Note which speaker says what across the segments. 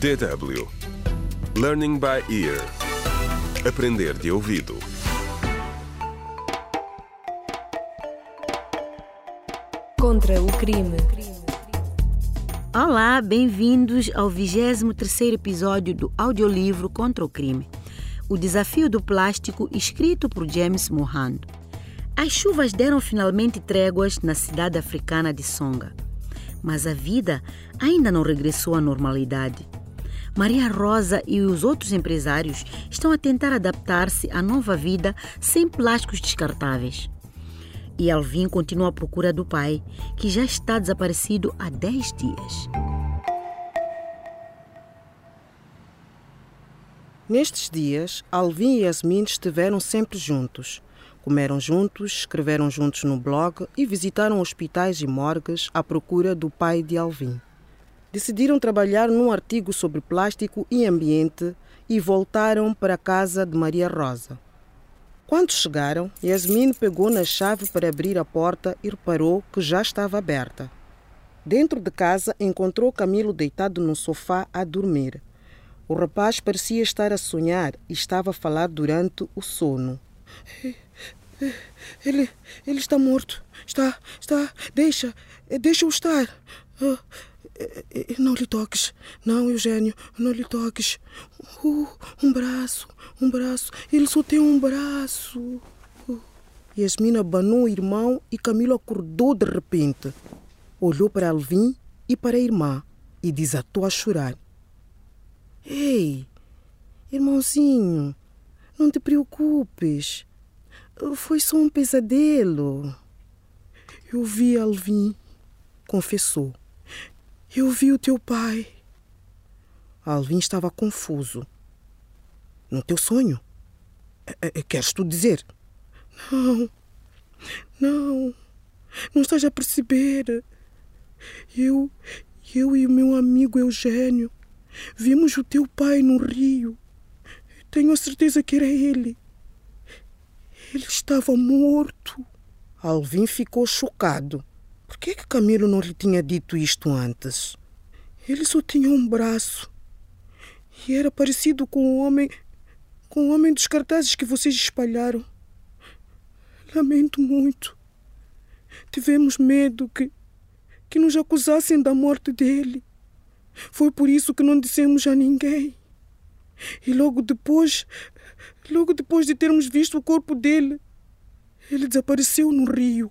Speaker 1: DW Learning by Ear Aprender de ouvido
Speaker 2: Contra o crime.
Speaker 3: Olá, bem-vindos ao 23º episódio do audiolivro Contra o Crime. O desafio do plástico escrito por James Mohand. As chuvas deram finalmente tréguas na cidade africana de Songa. Mas a vida ainda não regressou à normalidade. Maria Rosa e os outros empresários estão a tentar adaptar-se à nova vida sem plásticos descartáveis. E Alvin continua à procura do pai, que já está desaparecido há 10 dias.
Speaker 4: Nestes dias, Alvin e Yasmin estiveram sempre juntos. Comeram juntos, escreveram juntos no blog e visitaram hospitais e morgues à procura do pai de Alvin. Decidiram trabalhar num artigo sobre plástico e ambiente e voltaram para a casa de Maria Rosa. Quando chegaram, Yasmin pegou na chave para abrir a porta e reparou que já estava aberta. Dentro de casa, encontrou Camilo deitado no sofá a dormir. O rapaz parecia estar a sonhar e estava a falar durante o sono. Ele, ele está morto. Está, está. Deixa, deixa-o estar. Ah, não lhe toques. Não, Eugênio, não lhe toques. Uh, um braço, um braço. Ele só tem um braço. Uh. Yasmina abanou o irmão e Camilo acordou de repente. Olhou para Alvin e para a irmã e desatou a chorar. Ei, irmãozinho, não te preocupes. Foi só um pesadelo. Eu vi Alvin, confessou. Eu vi o teu pai. Alvin estava confuso. No teu sonho? É, é, queres tu dizer? Não, não, não estás a perceber. Eu, eu e o meu amigo Eugênio vimos o teu pai no rio. Tenho a certeza que era ele. Ele estava morto. Alvin ficou chocado. Por que, que Camilo não lhe tinha dito isto antes? Ele só tinha um braço. E era parecido com o homem. com o homem dos cartazes que vocês espalharam. Lamento muito. Tivemos medo que. que nos acusassem da morte dele. Foi por isso que não dissemos a ninguém. E logo depois. logo depois de termos visto o corpo dele, ele desapareceu no rio.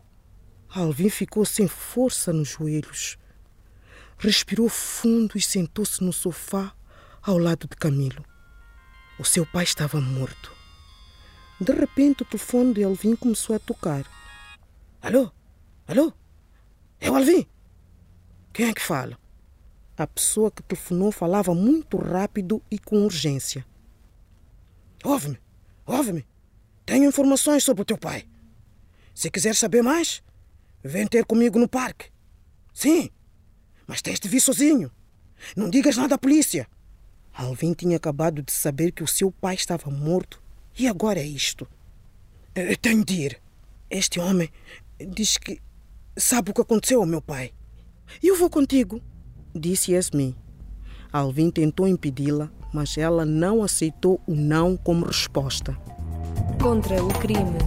Speaker 4: Alvin ficou sem força nos joelhos. Respirou fundo e sentou-se no sofá ao lado de Camilo. O seu pai estava morto. De repente, o telefone de Alvin começou a tocar. Alô? Alô? É o Alvin? Quem é que fala? A pessoa que telefonou falava muito rápido e com urgência. Ouve-me, ouve-me. Tenho informações sobre o teu pai. Se quiser saber mais, Vem ter comigo no parque. Sim, mas tens de vir sozinho. Não digas nada à polícia. Alvin tinha acabado de saber que o seu pai estava morto e agora é isto. Eu tenho de ir. Este homem diz que sabe o que aconteceu ao meu pai. Eu vou contigo, disse Yasmin. Alvin tentou impedi-la, mas ela não aceitou o não como resposta.
Speaker 2: Contra o crime.